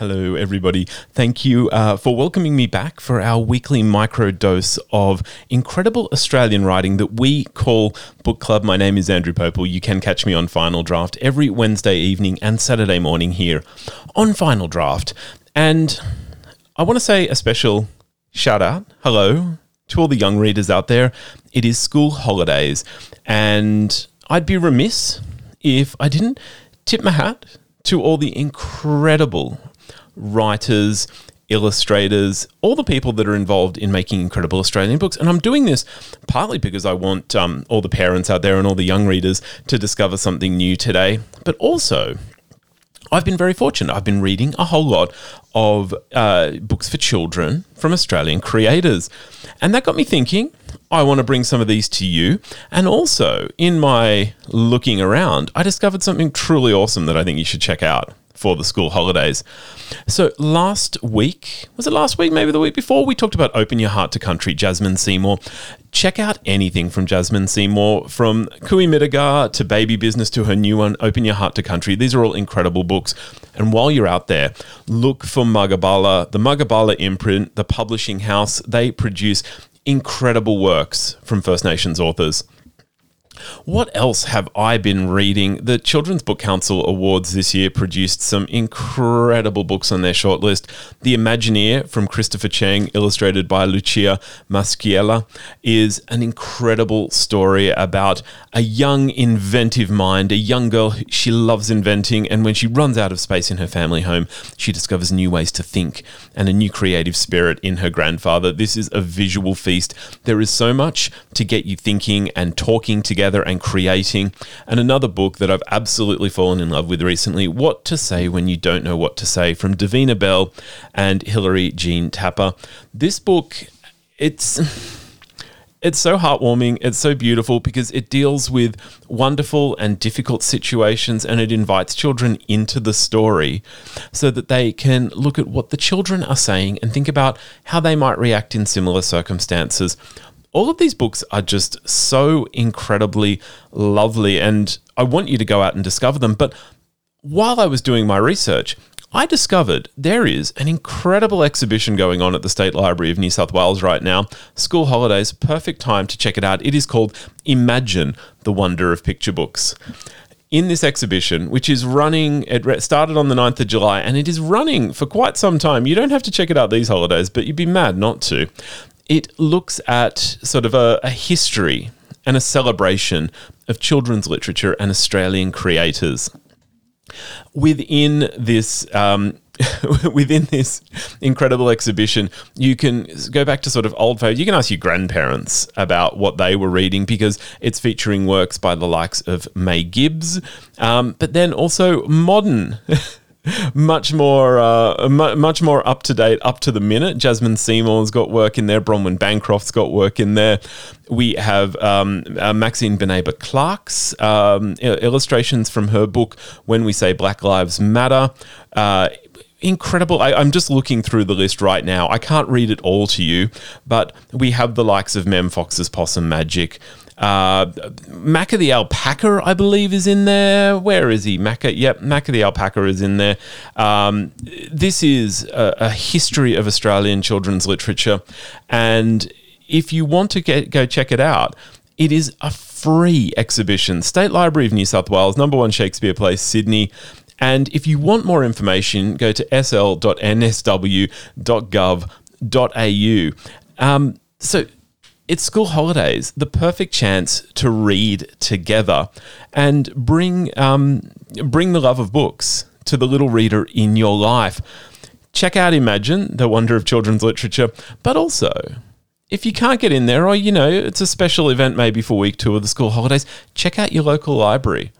Hello, everybody. Thank you uh, for welcoming me back for our weekly micro dose of incredible Australian writing that we call Book Club. My name is Andrew Popel. You can catch me on Final Draft every Wednesday evening and Saturday morning here on Final Draft. And I want to say a special shout out, hello, to all the young readers out there. It is school holidays, and I'd be remiss if I didn't tip my hat to all the incredible writers, illustrators, all the people that are involved in making incredible Australian books. And I'm doing this partly because I want um, all the parents out there and all the young readers to discover something new today, but also. I've been very fortunate. I've been reading a whole lot of uh, books for children from Australian creators. And that got me thinking I want to bring some of these to you. And also, in my looking around, I discovered something truly awesome that I think you should check out for the school holidays. So last week, was it last week, maybe the week before, we talked about Open Your Heart to Country, Jasmine Seymour. Check out anything from Jasmine Seymour, from Cooee Mittigar to Baby Business to her new one, Open Your Heart to Country. These are all incredible books. And while you're out there, look for Magabala, the Magabala imprint, the publishing house. They produce incredible works from First Nations authors. What else have I been reading? The Children's Book Council Awards this year produced some incredible books on their shortlist. The Imagineer from Christopher Cheng, illustrated by Lucia Masciullo, is an incredible story about a young, inventive mind, a young girl. She loves inventing, and when she runs out of space in her family home, she discovers new ways to think and a new creative spirit in her grandfather. This is a visual feast. There is so much to get you thinking and talking together together and creating. And another book that I've absolutely fallen in love with recently, What to Say When You Don't Know What to Say, from Davina Bell and Hilary Jean Tapper. This book, it's. It's so heartwarming. It's so beautiful because it deals with wonderful and difficult situations and it invites children into the story so that they can look at what the children are saying and think about how they might react in similar circumstances all of these books are just so incredibly lovely, and I want you to go out and discover them. But while I was doing my research, I discovered there is an incredible exhibition going on at the State Library of New South Wales right now. School holidays, perfect time to check it out. It is called Imagine the Wonder of Picture Books. In this exhibition, which is running, it started on the 9th of July and it is running for quite some time. You don't have to check it out these holidays, but you'd be mad not to it looks at sort of a, a history and a celebration of children's literature and Australian creators. Within this, um, within this incredible exhibition, you can go back to sort of old photos. You can ask your grandparents about what they were reading because it's featuring works by the likes of May Gibbs, um, but then also modern much more uh, much more up to date, up to the minute. Jasmine Seymour's got work in there. Bronwyn Bancroft's got work in there. We have um, uh, Maxine Beneba Clarke's um, illustrations from her book "When We Say Black Lives Matter." Uh, incredible. I, am just looking through the list right now. I can't read it all to you, but we have the likes of Mem Fox's Possum Magic. Uh, the alpaca, I believe, is in there. Where is he? Macca, yep, Macca the alpaca is in there. Um, this is a, a, history of Australian children's literature, and if you want to get, go check it out, it is a free exhibition. State Library of New South Wales, number one Shakespeare Place, Sydney. And if you want more information, go to sl.nsw.gov.au. Um, so it's school holidays, the perfect chance to read together and bring um, bring the love of books to the little reader in your life. Check out Imagine, the wonder of children's literature, but also if you can't get in there, or you know, it's a special event maybe for week two of the school holidays, check out your local library.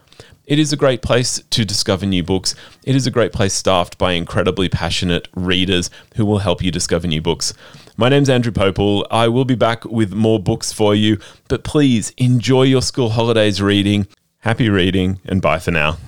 It is a great place to discover new books. It is a great place staffed by incredibly passionate readers who will help you discover new books. My name's Andrew Popel. I will be back with more books for you, but please enjoy your school holidays reading. Happy reading, and bye for now.